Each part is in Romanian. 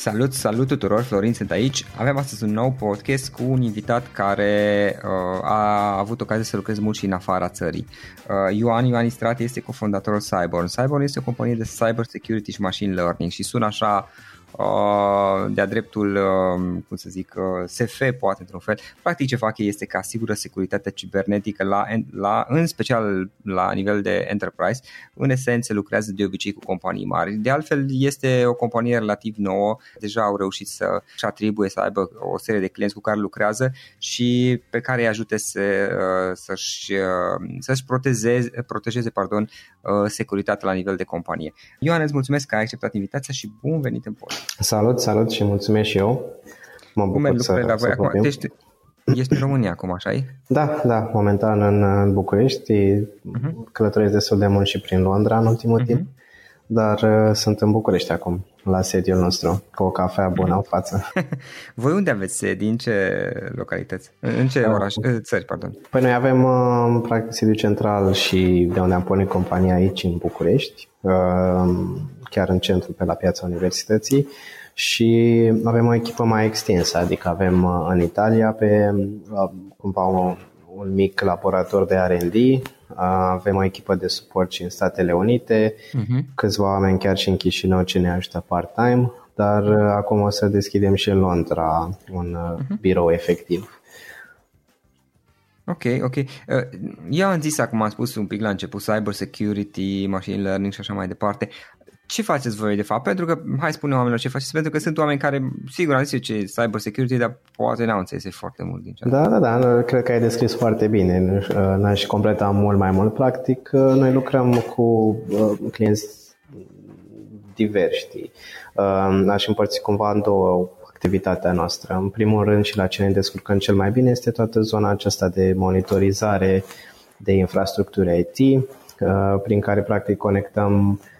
Salut, salut tuturor, Florin sunt aici. Avem astăzi un nou podcast cu un invitat care uh, a avut ocazia să lucreze mult și în afara țării. Uh, Ioan Ioan Istrate este cofondatorul Cyborn. Cyborn este o companie de cyber security și machine learning și sună așa Uh, de-a dreptul, uh, cum să zic, uh, SF poate într-un fel. Practic ce fac ei este că asigură securitatea cibernetică la, la, în special la nivel de enterprise. În esență lucrează de obicei cu companii mari. De altfel este o companie relativ nouă, deja au reușit să-și atribuie să aibă o serie de clienți cu care lucrează și pe care îi ajute să, să-și, să-și protejeze, protejeze pardon, securitatea la nivel de companie. Ioan, îți mulțumesc că ai acceptat invitația și bun venit în podcast. Salut, salut și mulțumesc și eu. Mă bucur Cum să, la voi acum? Ești, ești în România acum, așa -i? Da, da, momentan în București. Uh-huh. Călătoresc destul de mult și prin Londra în ultimul uh-huh. timp, dar uh, sunt în București acum, la sediul nostru, cu o cafea bună în față. voi unde aveți sedi? În ce localități? În ce uh, oraș? Uh, țări, pardon. Păi noi avem uh, practic sediul central și de unde am pornit compania aici în București. Uh, chiar în centru, pe la piața universității și avem o echipă mai extinsă, adică avem uh, în Italia pe uh, cumva un, un mic laborator de R&D, uh, avem o echipă de suport și în Statele Unite, uh-huh. câțiva oameni chiar și în Chișinău ce ne ajută part-time, dar acum o să deschidem și în Londra un uh-huh. birou efectiv. Ok, ok. Eu am zis acum, am spus un pic la început, cyber security, machine learning și așa mai departe ce faceți voi de fapt? Pentru că, hai spune oamenilor ce faceți, pentru că sunt oameni care, sigur, am zis ce cyber security, dar poate n-au înțeles foarte mult din ce Da, da, da, cred că ai descris foarte bine. N-aș completa mult mai mult. Practic, noi lucrăm cu uh, clienți diversi. Uh, aș împărți cumva în două activitatea noastră. În primul rând și la ce ne descurcăm cel mai bine este toată zona aceasta de monitorizare de infrastructuri IT, uh, prin care practic conectăm uh,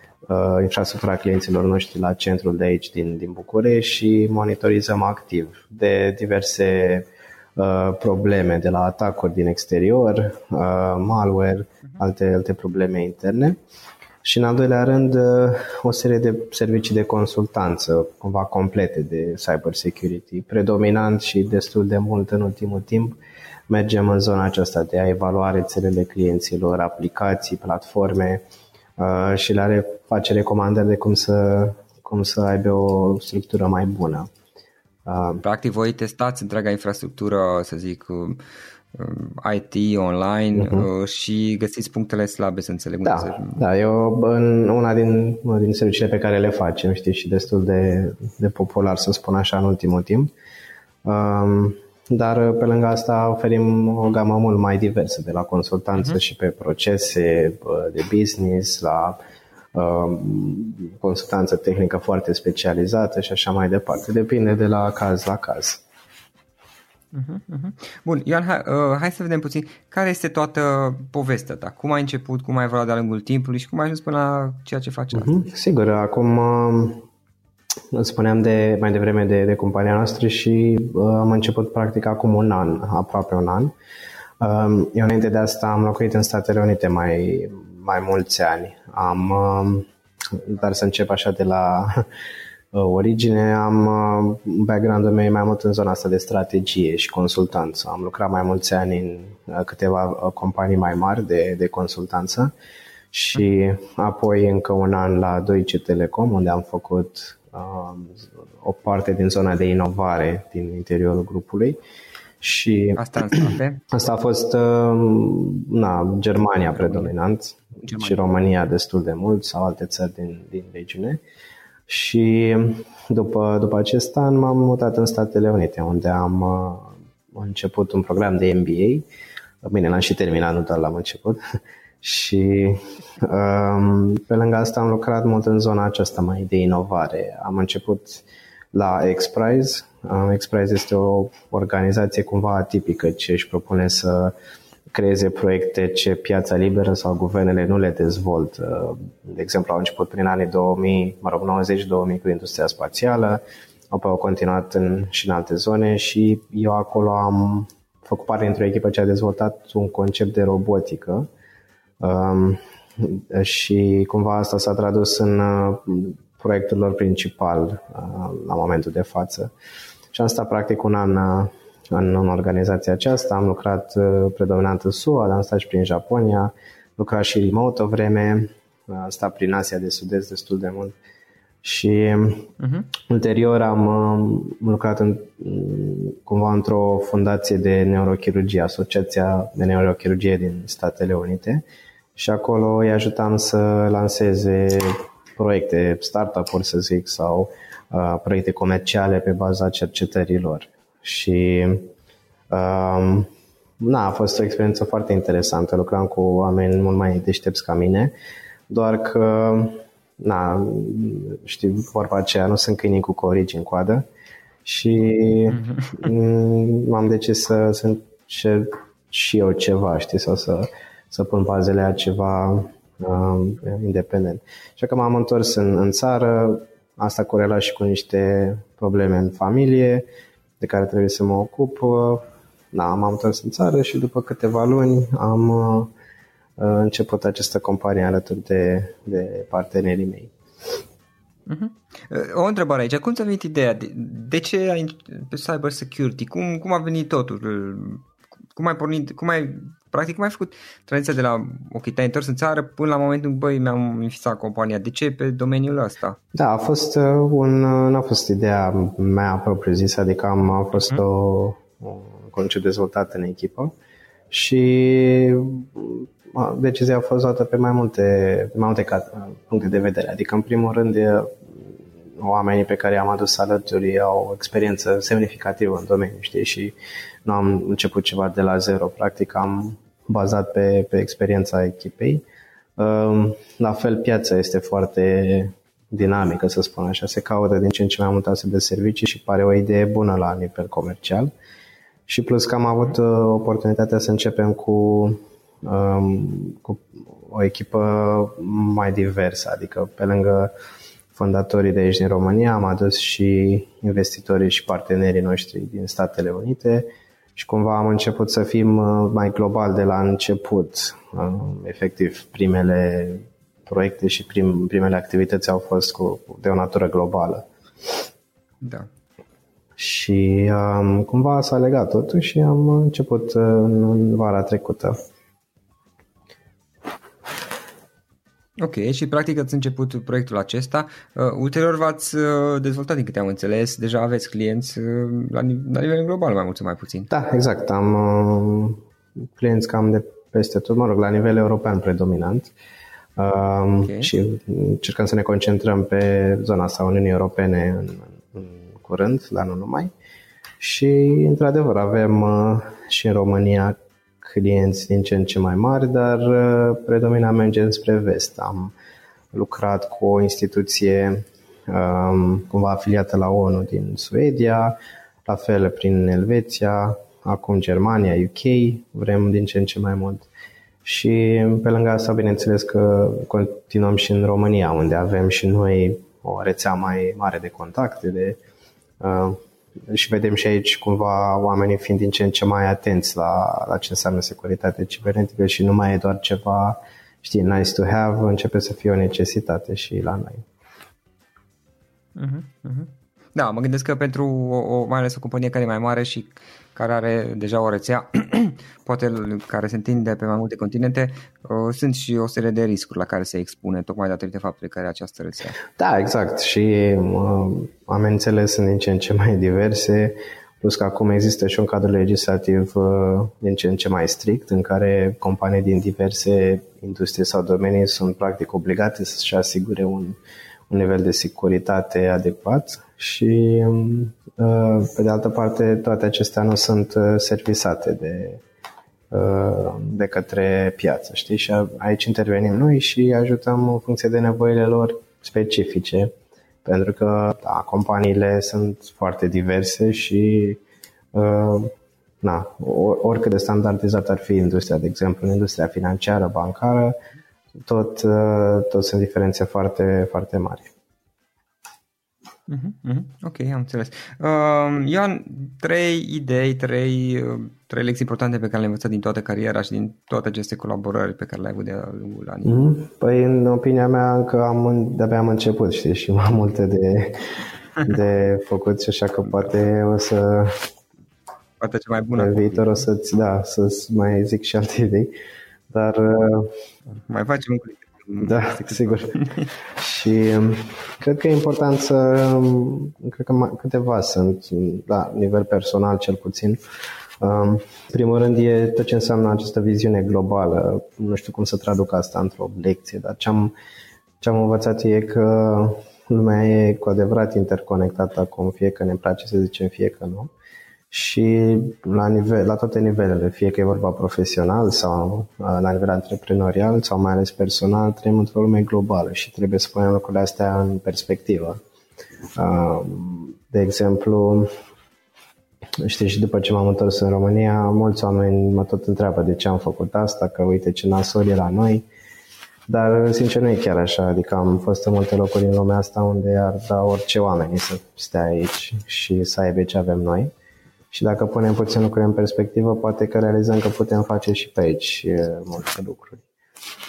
infrastructura clienților noștri la centrul de aici din, din București și monitorizăm activ de diverse uh, probleme, de la atacuri din exterior, uh, malware, uh-huh. alte, alte probleme interne. Și în al doilea rând, uh, o serie de servicii de consultanță, cumva complete de cyber security, predominant și destul de mult în ultimul timp, mergem în zona aceasta de a evalua rețelele clienților, aplicații, platforme, Uh, și le are, face recomandări de cum să, cum să aibă o structură mai bună. Uh, Practic voi testați întreaga infrastructură, să zic, um, IT online uh-huh. și găsiți punctele slabe, să înțeleg. Da, să... da eu în una din, una din serviciile pe care le facem, știi, și destul de, de popular, să spun așa, în ultimul timp. Um, dar uh, pe lângă asta oferim o gamă mult mai diversă, de la consultanță uh-huh. și pe procese uh, de business, la uh, consultanță tehnică foarte specializată și așa mai departe. Depinde de la caz la caz. Uh-huh, uh-huh. Bun, Ioan, hai, uh, hai să vedem puțin care este toată povestea ta. Cum ai început, cum ai evoluat de-a lungul timpului și cum ai ajuns până la ceea ce faci uh-huh. Sigur, acum uh, spuneam de, mai devreme de, de compania noastră și uh, am început practic acum un an, aproape un an. Uh, eu înainte de asta am locuit în Statele Unite mai, mai mulți ani. Am, uh, dar să încep așa de la uh, origine, am uh, background-ul meu mai mult în zona asta de strategie și consultanță. Am lucrat mai mulți ani în uh, câteva uh, companii mai mari de, de consultanță și apoi încă un an la Deutsche Telekom, unde am făcut Um, o parte din zona de inovare din interiorul grupului. Și asta, în asta a fost um, na, Germania predominant Germania. și România destul de mult sau alte țări din, din regiune. Și după, după acest an m-am mutat în Statele Unite, unde am uh, început un program de MBA. Bine, l-am și terminat, nu doar l-am început. Și um, pe lângă asta am lucrat mult în zona aceasta mai de inovare. Am început la XPRIZE. Uh, XPRIZE este o organizație cumva atipică ce își propune să creeze proiecte ce piața liberă sau guvernele nu le dezvoltă. De exemplu, au început prin anii 2000, mă rog, 90-2000 cu industria spațială, apoi au continuat în, și în alte zone și eu acolo am făcut parte dintr-o echipă ce a dezvoltat un concept de robotică Um, și cumva asta s-a tradus în uh, proiectul lor principal uh, la momentul de față. Și am stat practic un an uh, în, în organizația aceasta, am lucrat predominant în SUA, dar am stat și prin Japonia, am lucrat și remote o vreme, am stat prin Asia de Sud-Est destul de mult. Și uh-huh. ulterior am lucrat în, cumva într-o fundație de neurochirurgie, Asociația de Neurochirurgie din Statele Unite, și acolo îi ajutam să lanseze proiecte, startup-uri să zic, sau uh, proiecte comerciale pe baza cercetărilor. Și um, na, a fost o experiență foarte interesantă. Lucram cu oameni mult mai deștepți ca mine, doar că, na, știi, vorba aceea, nu sunt câinii cu corici în coadă și mm-hmm. m-am decis să, să încerc și eu ceva, știi, sau să să pun bazele a ceva uh, independent. Și că m-am întors în, în țară, asta corela și cu niște probleme în familie de care trebuie să mă ocup. Da, m-am întors în țară și după câteva luni am uh, început această companie alături de, de partenerii mei. Uh-huh. O întrebare aici. Cum ți-a venit ideea? De, de ce ai pe cyber security? Cum, cum a venit totul? Cum ai pornit, cum ai, practic cum ai făcut tranziția de la, ok, te-ai întors în țară până la momentul în băi, mi-am înființat compania. De ce pe domeniul ăsta? Da, a fost uh, un, uh, n-a fost ideea mea propriu zis, adică am, a fost hmm? o, o concept dezvoltat în echipă și decizia a fost luată pe mai multe, pe mai multe puncte de vedere. Adică, în primul rând, oamenii pe care i-am adus alături au o experiență semnificativă în domeniu, știi, și nu am început ceva de la zero. Practic, am bazat pe, pe experiența echipei. La fel, piața este foarte dinamică, să spun așa. Se caută din ce în ce mai mult astfel de servicii și pare o idee bună la nivel comercial. Și plus că am avut uh, oportunitatea să începem cu um, cu o echipă mai diversă, adică pe lângă fondatorii de aici din România am adus și investitorii și partenerii noștri din Statele Unite și cumva am început să fim uh, mai global de la început. Uh, efectiv, primele proiecte și prim, primele activități au fost cu, de o natură globală. Da. Și um, cumva s-a legat totul și am început uh, în vara trecută. Ok, și practic ați început proiectul acesta. Uh, ulterior v-ați uh, dezvoltat, din câte am înțeles, deja aveți clienți uh, la, la nivel global, mai mult sau mai puțin. Da, exact. Am uh, clienți cam de peste tot, mă rog, la nivel european predominant. Uh, okay. Și încercăm să ne concentrăm pe zona asta Uniunii Europene în, în curând, la nu numai. Și, într-adevăr, avem uh, și în România clienți din ce în ce mai mari, dar uh, predomina merge spre vest. Am lucrat cu o instituție um, cumva afiliată la ONU din Suedia, la fel prin Elveția, acum Germania, UK, vrem din ce în ce mai mult. Și pe lângă asta, bineînțeles că continuăm și în România, unde avem și noi o rețea mai mare de contacte, de uh, și vedem și aici cumva oamenii fiind din ce în ce mai atenți la, la ce înseamnă securitate cibernetică și nu mai e doar ceva, știi, nice to have, începe să fie o necesitate și la noi. Uh-huh, uh-huh. Da, mă gândesc că pentru o, o, mai ales o companie care e mai mare și care are deja o rețea, poate care se întinde pe mai multe continente, uh, sunt și o serie de riscuri la care se expune, tocmai datorită faptului că are această rețea. Da, exact. Și uh, amenințele sunt din ce în ce mai diverse, plus că acum există și un cadru legislativ uh, din ce în ce mai strict, în care companii din diverse industrie sau domenii sunt practic obligate să-și asigure un, un nivel de securitate adecvat și uh, pe de altă parte toate acestea nu sunt uh, servisate de, uh, de către piață, știi? Și aici intervenim noi și ajutăm în funcție de nevoile lor specifice, pentru că da, companiile sunt foarte diverse și na, oricât de standardizat ar fi industria, de exemplu, în industria financiară, bancară, tot, tot sunt diferențe foarte, foarte mari. Uh-huh, uh-huh. Ok, am înțeles. Uh, Ioan, trei idei, trei, uh, trei lecții importante pe care le-ai învățat din toată cariera și din toate aceste colaborări pe care le-ai avut de-a lungul anilor. Uh-huh. Păi, în opinia mea, încă am, de-abia am început, știi, și mai multe de, de făcut și așa că poate o să... Poate ce mai bună. În viitor o să-ți, da, să-ți mai zic și alte idei, dar... Uh, mai facem un da, sigur. și um, cred că e important să, um, cred că câteva sunt, la nivel personal cel puțin. Um, primul rând e tot ce înseamnă această viziune globală. Nu știu cum să traduc asta într-o lecție, dar ce am, ce am învățat e că lumea e cu adevărat interconectată acum, fie că ne place să zicem, fie că nu și la, nivel, la toate nivelele, fie că e vorba profesional sau uh, la nivel antreprenorial sau mai ales personal, trăim într-o lume globală și trebuie să punem lucrurile astea în perspectivă. Uh, de exemplu, știi, și după ce m-am întors în România, mulți oameni mă tot întreabă de ce am făcut asta, că uite ce nasol e la noi, dar sincer nu e chiar așa, adică am fost în multe locuri în lumea asta unde ar da orice oameni să stea aici și să aibă ce avem noi. Și dacă punem puțin lucruri în perspectivă, poate că realizăm că putem face și pe aici multe lucruri.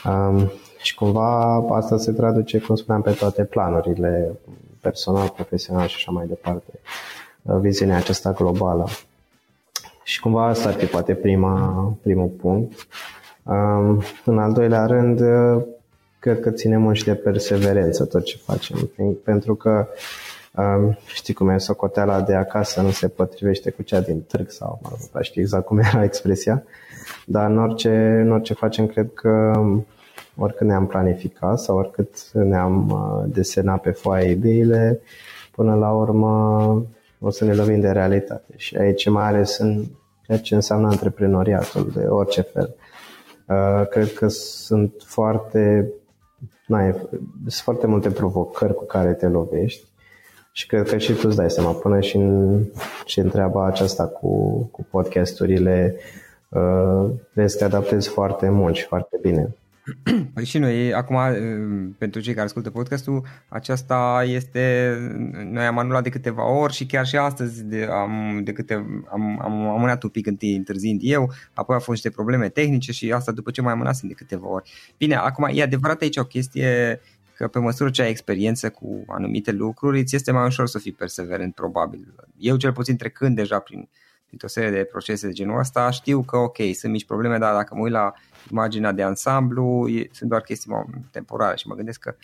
Um, Și cumva asta se traduce, cum spuneam, pe toate planurile, personal, profesional și așa mai departe. Viziunea aceasta globală. Și cumva asta ar fi poate prima, primul punct. Um, în al doilea rând, cred că ținem mult și de perseverență tot ce facem. Pentru că um, știi cum e, socoteala de acasă nu se potrivește cu cea din târg sau mă rog, știi exact cum era expresia. Dar în orice, în orice facem, cred că oricât ne-am planificat sau oricât ne-am uh, desenat pe foaie ideile, până la urmă o să ne lovim de realitate. Și aici mai ales în ceea ce înseamnă antreprenoriatul de orice fel. Uh, cred că sunt foarte, na, sunt foarte multe provocări cu care te lovești și cred că și tu îți dai seama, până și în, și în treaba aceasta cu, cu podcasturile, uh, vezi că te adaptezi foarte mult și foarte bine. Păi și noi, acum, uh, pentru cei care ascultă podcastul, aceasta este, noi am anulat de câteva ori și chiar și astăzi de, am, de câte, am, am amânat un pic întâi întârziind eu, apoi au fost niște probleme tehnice și asta după ce mai amânasem de câteva ori. Bine, acum e adevărat aici o chestie că pe măsură ce ai experiență cu anumite lucruri, îți este mai ușor să fii perseverent, probabil. Eu cel puțin trecând deja prin, printr-o serie de procese de genul ăsta, știu că ok, sunt mici probleme, dar dacă mă uit la imaginea de ansamblu, e, sunt doar chestii temporare și mă gândesc că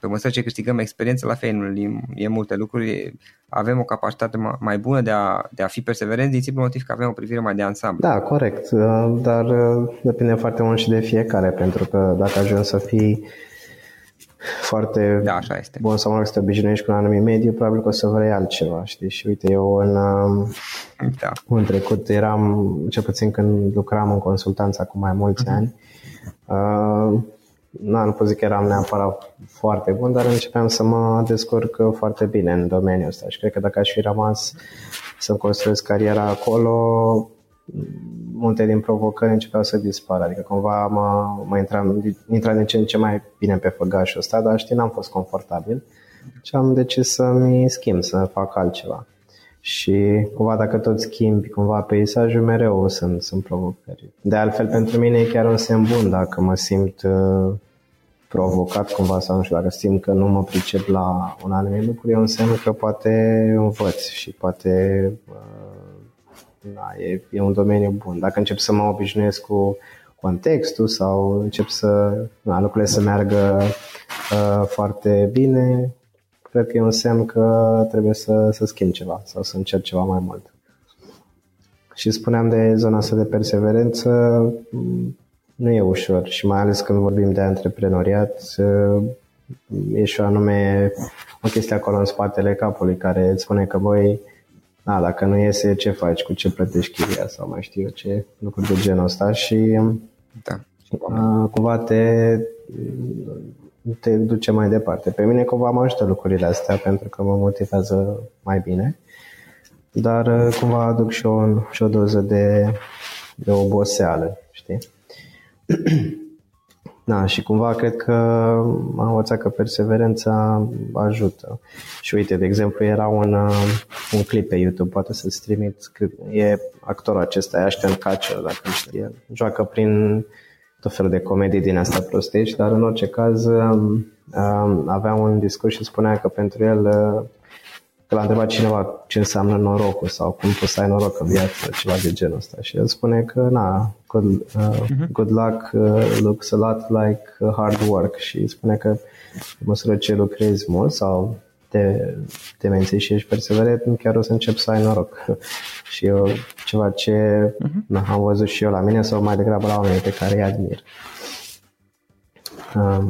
pe măsură ce câștigăm experiență, la fel, e, e multe lucruri, avem o capacitate mai bună de a, de a fi perseverenți din simplu motiv că avem o privire mai de ansamblu. Da, corect, dar depinde foarte mult și de fiecare, pentru că dacă ajungi să fii foarte da, așa este. bun sau mă rog să te obișnuiești cu un anumit mediu, probabil că o să vrei altceva, știi? Și uite, eu în, um, da. în trecut eram, cel puțin când lucram în consultanță cu mai mulți uh-huh. ani, uh, nu, nu pot zic că eram neapărat foarte bun, dar începeam să mă descurc foarte bine în domeniul ăsta și cred că dacă aș fi rămas să construiesc cariera acolo, multe din provocări începeau să dispară, adică cumva mă, mă intram, intram din ce în ce mai bine pe făgașul ăsta, dar știi, n-am fost confortabil și am decis să-mi schimb, să fac altceva. Și cumva dacă tot schimbi cumva peisajul, mereu sunt, sunt provocări. De altfel, pentru mine e chiar un semn bun dacă mă simt uh, provocat cumva sau nu știu, dacă simt că nu mă pricep la un anumit lucru, e un semn că poate învăț și poate uh, da, e, e un domeniu bun. Dacă încep să mă obișnuiesc cu contextul sau încep să da, lucrurile să meargă uh, foarte bine, cred că e un semn că trebuie să, să schimb ceva sau să încerc ceva mai mult. Și spuneam de zona asta de perseverență, mm, nu e ușor și mai ales când vorbim de antreprenoriat, uh, e și anume o chestie acolo în spatele capului care îți spune că voi da, dacă nu iese, ce faci, cu ce plătești chiria sau mai știu eu ce lucruri de genul ăsta și da. Uh, cumva te, te duce mai departe. Pe mine cumva mă ajută lucrurile astea pentru că mă motivează mai bine, dar uh, cumva aduc și o, și o doză de, de oboseală, știi? Da, și cumva cred că am învățat că perseverența ajută. Și uite, de exemplu, era un, uh, un clip pe YouTube, poate să-ți trimit, e actorul acesta, e Ashton Kutcher, dacă nu știu, el joacă prin tot felul de comedii din asta prostești, dar în orice caz um, um, avea un discurs și spunea că pentru el uh, că l-a întrebat cineva ce înseamnă norocul sau cum poți să ai noroc în viață, ceva de genul ăsta. Și el spune că, na, good, uh, uh-huh. good luck uh, looks a lot like uh, hard work și spune că în măsură ce lucrezi mult sau te, te menții și ești perseverent, chiar o să încep să ai noroc. și eu, ceva ce uh-huh. na, am văzut și eu la mine sau mai degrabă la oamenii pe care îi admir. Uh,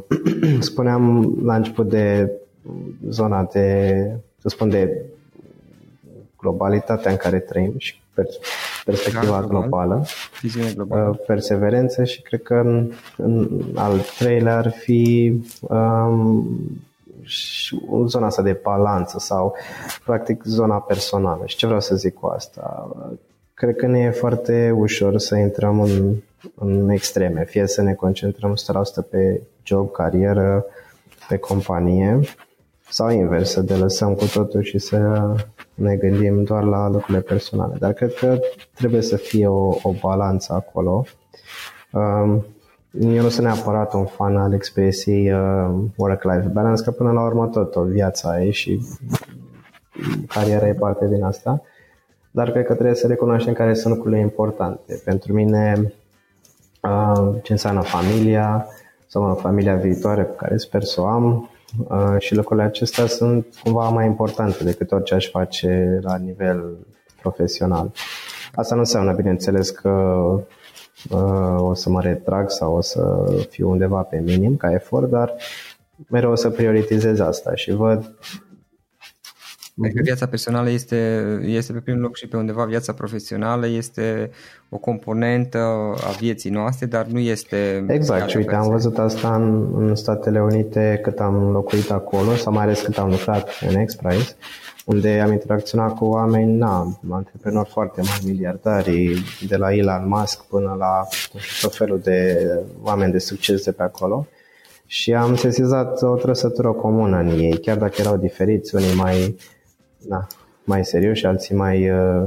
spuneam la început de zona de să spun, de globalitatea în care trăim și perspectiva da, globală, globală, uh, perseverență și cred că în, în al treilea ar fi um, și zona asta de balanță sau practic zona personală. Și ce vreau să zic cu asta? Cred că ne e foarte ușor să intrăm în, în extreme, fie să ne concentrăm 100% pe job, carieră, pe companie, sau invers, să de lăsăm cu totul și să ne gândim doar la lucrurile personale. Dar cred că trebuie să fie o, o balanță acolo. Um, eu nu sunt neapărat un fan al expresiei uh, work-life balance, că până la urmă tot o viața ai și cariera e parte din asta, dar cred că trebuie să recunoaștem care sunt lucrurile importante. Pentru mine, uh, ce înseamnă familia, sau familia viitoare pe care sper să o am uh, și lucrurile acestea sunt cumva mai importante decât orice aș face la nivel profesional. Asta nu înseamnă, bineînțeles, că uh, o să mă retrag sau o să fiu undeva pe minim ca efort, dar mereu o să prioritizez asta și văd Adică viața personală este, este pe primul loc și pe undeva. Viața profesională este o componentă a vieții noastre, dar nu este... Exact, și uite, am văzut asta în, în Statele Unite cât am locuit acolo, sau mai ales cât am lucrat în X-Prize, unde am interacționat cu oameni, na, antreprenori foarte mari, miliardari, de la Elon Musk până la tot felul de oameni de succes de pe acolo. Și am sesizat o trăsătură comună în ei, chiar dacă erau diferiți, unii mai da, mai serioși, alții mai uh,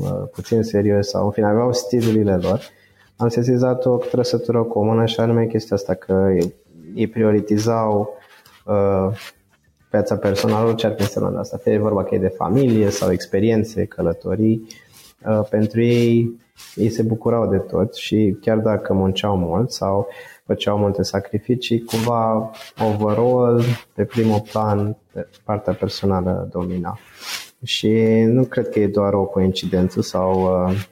uh, puțin serioși sau în fine aveau stilurile lor, am sesizat o trăsătură comună și anume chestia asta că ei prioritizau uh, viața personală, ce ar fi însemnând asta, fie vorba că e de familie sau experiențe, călătorii, uh, pentru ei ei se bucurau de tot și chiar dacă munceau mult sau făceau multe sacrificii, cumva overall, pe primul plan, pe partea personală domina. Și nu cred că e doar o coincidență sau, uh,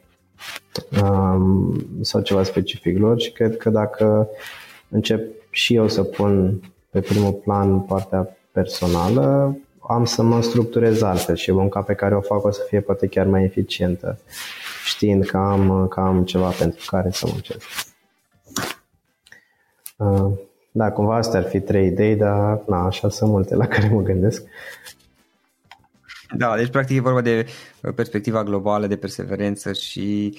um, sau ceva specific lor, ci cred că dacă încep și eu să pun pe primul plan partea personală, am să mă structurez altfel și munca pe care o fac o să fie poate chiar mai eficientă, știind că am, că am ceva pentru care să muncesc. Uh, da, cumva astea ar fi trei idei, dar na, așa sunt multe la care mă gândesc. Da, deci practic e vorba de uh, perspectiva globală, de perseverență și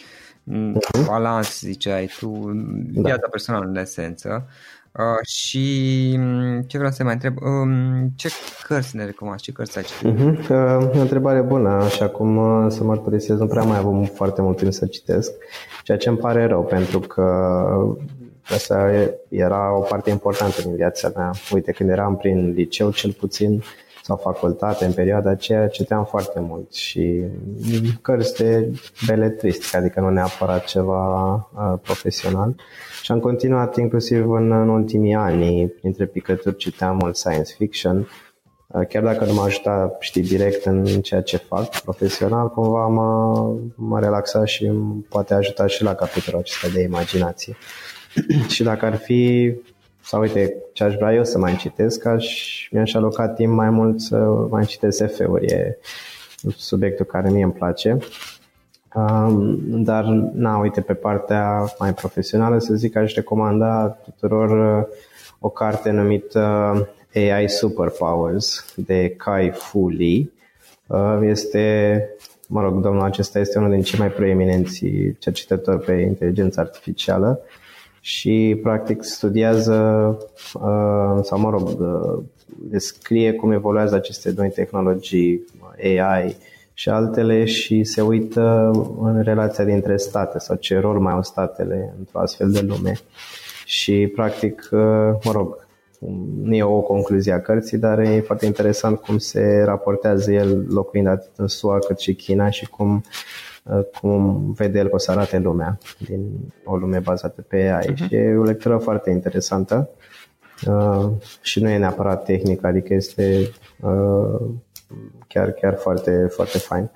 uh-huh. balans, ziceai tu, da. viața personală în esență. Uh, și mm, ce vreau să mai întreb, um, ce cărți ne recomand? Ce cărți ai citit? Uh-huh. Uh, o întrebare bună, așa cum uh, să mărturisesc, nu prea mai am foarte mult timp să citesc, ceea ce îmi pare rău, pentru că Asta era o parte importantă din viața mea. Uite, când eram prin liceu cel puțin sau facultate, în perioada aceea citeam foarte mult și cărți de beletristică, adică nu neapărat ceva uh, profesional. Și am continuat inclusiv în, în ultimii ani, printre picături citeam mult science fiction, uh, chiar dacă nu m-a ajutat, știi, direct în ceea ce fac profesional, cumva m-a, m-a relaxat și poate ajuta și la capitolul acesta de imaginație. și dacă ar fi, sau uite, ce aș vrea eu să mai citesc, aș, mi-aș aloca timp mai mult să mai citesc SF-uri, e subiectul care mie îmi place. Um, dar, na, uite, pe partea mai profesională, să zic, aș recomanda tuturor uh, o carte numită AI Superpowers de Kai Fu Lee. Uh, este, mă rog, domnul acesta este unul din cei mai preeminenți cercetători pe inteligență artificială și practic studiază uh, sau mă rog uh, descrie cum evoluează aceste noi tehnologii AI și altele și se uită în relația dintre state sau ce rol mai au statele într-o astfel de lume. Și practic, uh, mă rog, nu e o concluzie a cărții, dar e foarte interesant cum se raportează el locuind atât în SUA cât și China și cum Uh, cum vede el că o să arate lumea din o lume bazată pe AI uh-huh. și e o lectură foarte interesantă uh, și nu e neapărat tehnică, adică este uh, chiar, chiar foarte, foarte fain.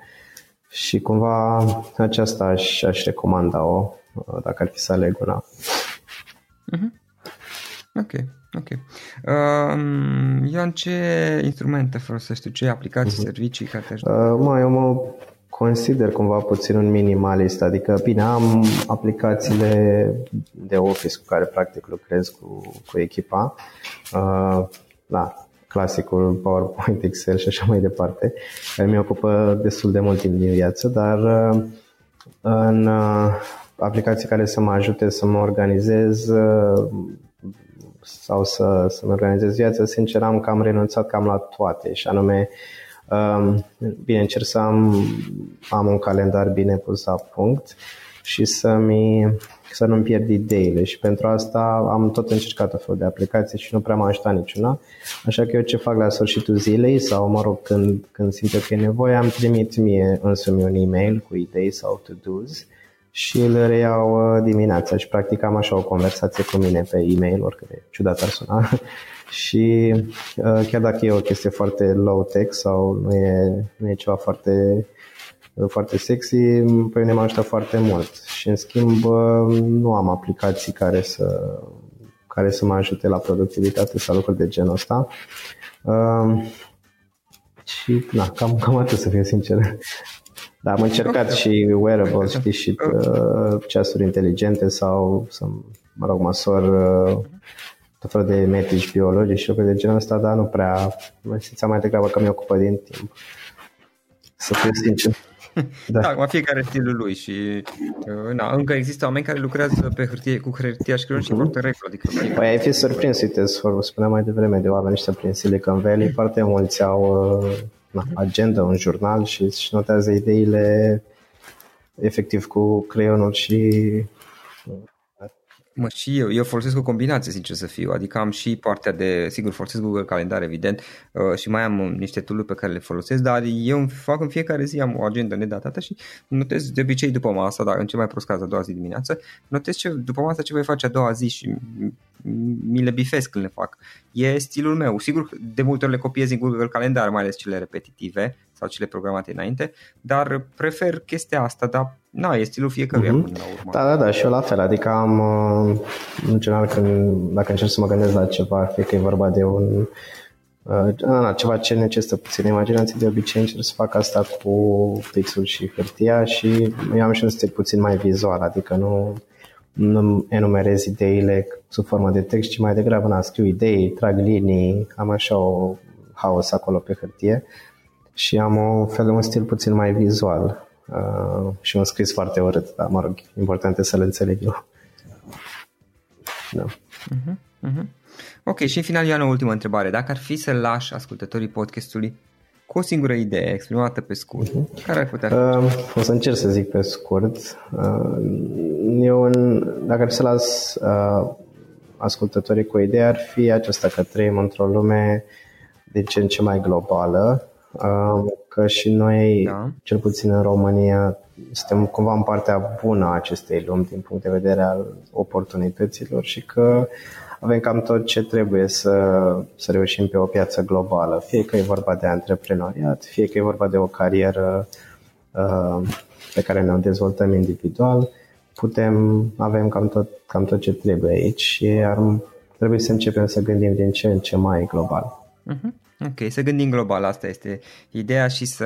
Și cumva aceasta aș, aș recomanda-o uh, dacă ar fi să aleg una. Uh-huh. Ok, ok. Uh, Ioan, ce instrumente folosești tu? Ce aplicații, uh-huh. servicii care te ajută? Uh, mă, eu mă consider cumva puțin un minimalist, adică bine, am aplicațiile de Office cu care practic lucrez cu, cu echipa, uh, da, clasicul PowerPoint, Excel și așa mai departe, care mi ocupă destul de mult timp din viață, dar uh, în uh, aplicații care să mă ajute să mă organizez uh, sau să, să mă organizez viața, sincer am cam renunțat cam la toate și anume Bine, încerc să am, am un calendar bine pus la punct și să-mi, să nu-mi pierd ideile și pentru asta am tot încercat o fel de aplicații și nu prea m-a ajutat niciuna. Așa că eu ce fac la sfârșitul zilei sau mă rog când, când simt că e nevoie am trimit mie însumi un e-mail cu idei sau to-dos și îl reiau uh, dimineața și practic am așa o conversație cu mine pe e-mail, oricât de ciudat ar suna. Și uh, chiar dacă e o chestie foarte low-tech sau nu e, nu e ceva foarte foarte sexy, pe mine m-a ajutat foarte mult. Și în schimb nu am aplicații care să, care să mă ajute la productivitate sau lucruri de genul ăsta. Uh, și na, cam, cam atât să fiu sincer. Dar am încercat și wearables, știi, și uh, ceasuri inteligente sau să, mă rog, măsor uh, tot felul de metrici biologici și lucruri de genul ăsta, dar nu prea, mă simțeam mai degrabă că mi ocupă din timp. Să fiu sincer. Da. da, fiecare stilul lui și uh, na, încă există oameni care lucrează pe hârtie, cu hârtia și creion și foarte regulă. Adică păi ai fi surprins, uite, spuneam mai devreme de oameni ăștia prin Silicon Valley, foarte mulți au uh, na, agenda, un jurnal și își notează ideile efectiv cu creionul și Mă, și eu, eu folosesc o combinație, sincer să fiu, adică am și partea de, sigur, folosesc Google Calendar, evident, uh, și mai am niște tool pe care le folosesc, dar eu fac în fiecare zi, am o agenda nedatată și notez de obicei după masa, dar în cel mai prost caz a doua zi dimineață, notez ce, după masa ce voi face a doua zi și mi le bifesc când le fac. E stilul meu. Sigur, de multe ori le copiez în Google Calendar, mai ales cele repetitive, sau cele programate înainte, dar prefer chestia asta, dar na, e stilul fiecăruia uh-huh. până la urmă. Da, da, da, și eu la fel, adică am, uh, în general, când, dacă încerc să mă gândesc la ceva, fie că e vorba de un Uh, na, ceva ce necesită puțin imaginație, de obicei încerc să fac asta cu pixul și hârtia și eu am și un stil puțin mai vizual, adică nu, nu enumerez ideile sub formă de text, ci mai degrabă na, scriu idei, trag linii, am așa o haos acolo pe hârtie și am un fel de un stil puțin mai vizual uh, și un scris foarte urât, dar mă rog, important e să-l înțeleg eu. Da. Uh-huh, uh-huh. Ok, și în final, Ioana, o ultimă întrebare. Dacă ar fi să lași ascultătorii podcastului cu o singură idee exprimată pe scurt, uh-huh. care ar putea fi? Uh, o să încerc să zic pe scurt. Uh, eu, în, dacă ar fi să las uh, ascultătorii cu o idee, ar fi aceasta că trăim într-o lume de ce în ce mai globală că și noi, da. cel puțin în România, suntem cumva în partea bună a acestei lumi din punct de vedere al oportunităților și că avem cam tot ce trebuie să, să reușim pe o piață globală. Fie că e vorba de antreprenoriat, fie că e vorba de o carieră uh, pe care ne-o dezvoltăm individual, putem, avem cam tot, cam tot ce trebuie aici și ar, trebuie să începem să gândim din ce în ce mai global. Uh-huh. Ok, să gândim global, asta este ideea și să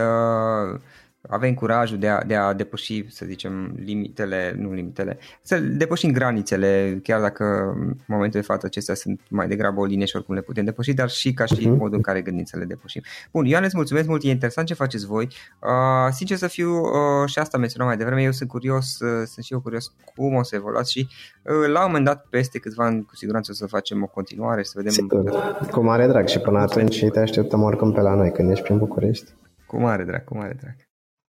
avem curajul de a, de a depăși, să zicem, limitele, nu limitele, să depășim granițele, chiar dacă în momentul de față acestea sunt mai degrabă o linie și oricum le putem depăși, dar și ca și uh-huh. modul în care gândim să le depășim. Bun, Ioane, îți mulțumesc mult, e interesant ce faceți voi. Uh, sincer să fiu, uh, și asta menționam mai devreme, eu sunt curios, uh, sunt și eu curios cum o să evoluați și uh, la un moment dat, peste câțiva ani, cu siguranță o să facem o continuare și să vedem... Sigur, cu mare drag și până atunci te așteptăm oricum pe la noi când ești prin București. Cu mare drag, cu mare drag.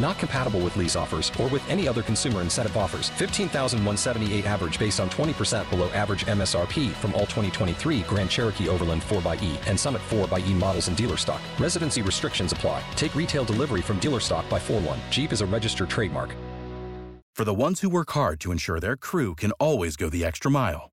Not compatible with lease offers or with any other consumer incentive offers. 15,178 average based on 20% below average MSRP from all 2023 Grand Cherokee Overland 4xE and Summit 4xE models in dealer stock. Residency restrictions apply. Take retail delivery from dealer stock by 4-1. Jeep is a registered trademark. For the ones who work hard to ensure their crew can always go the extra mile,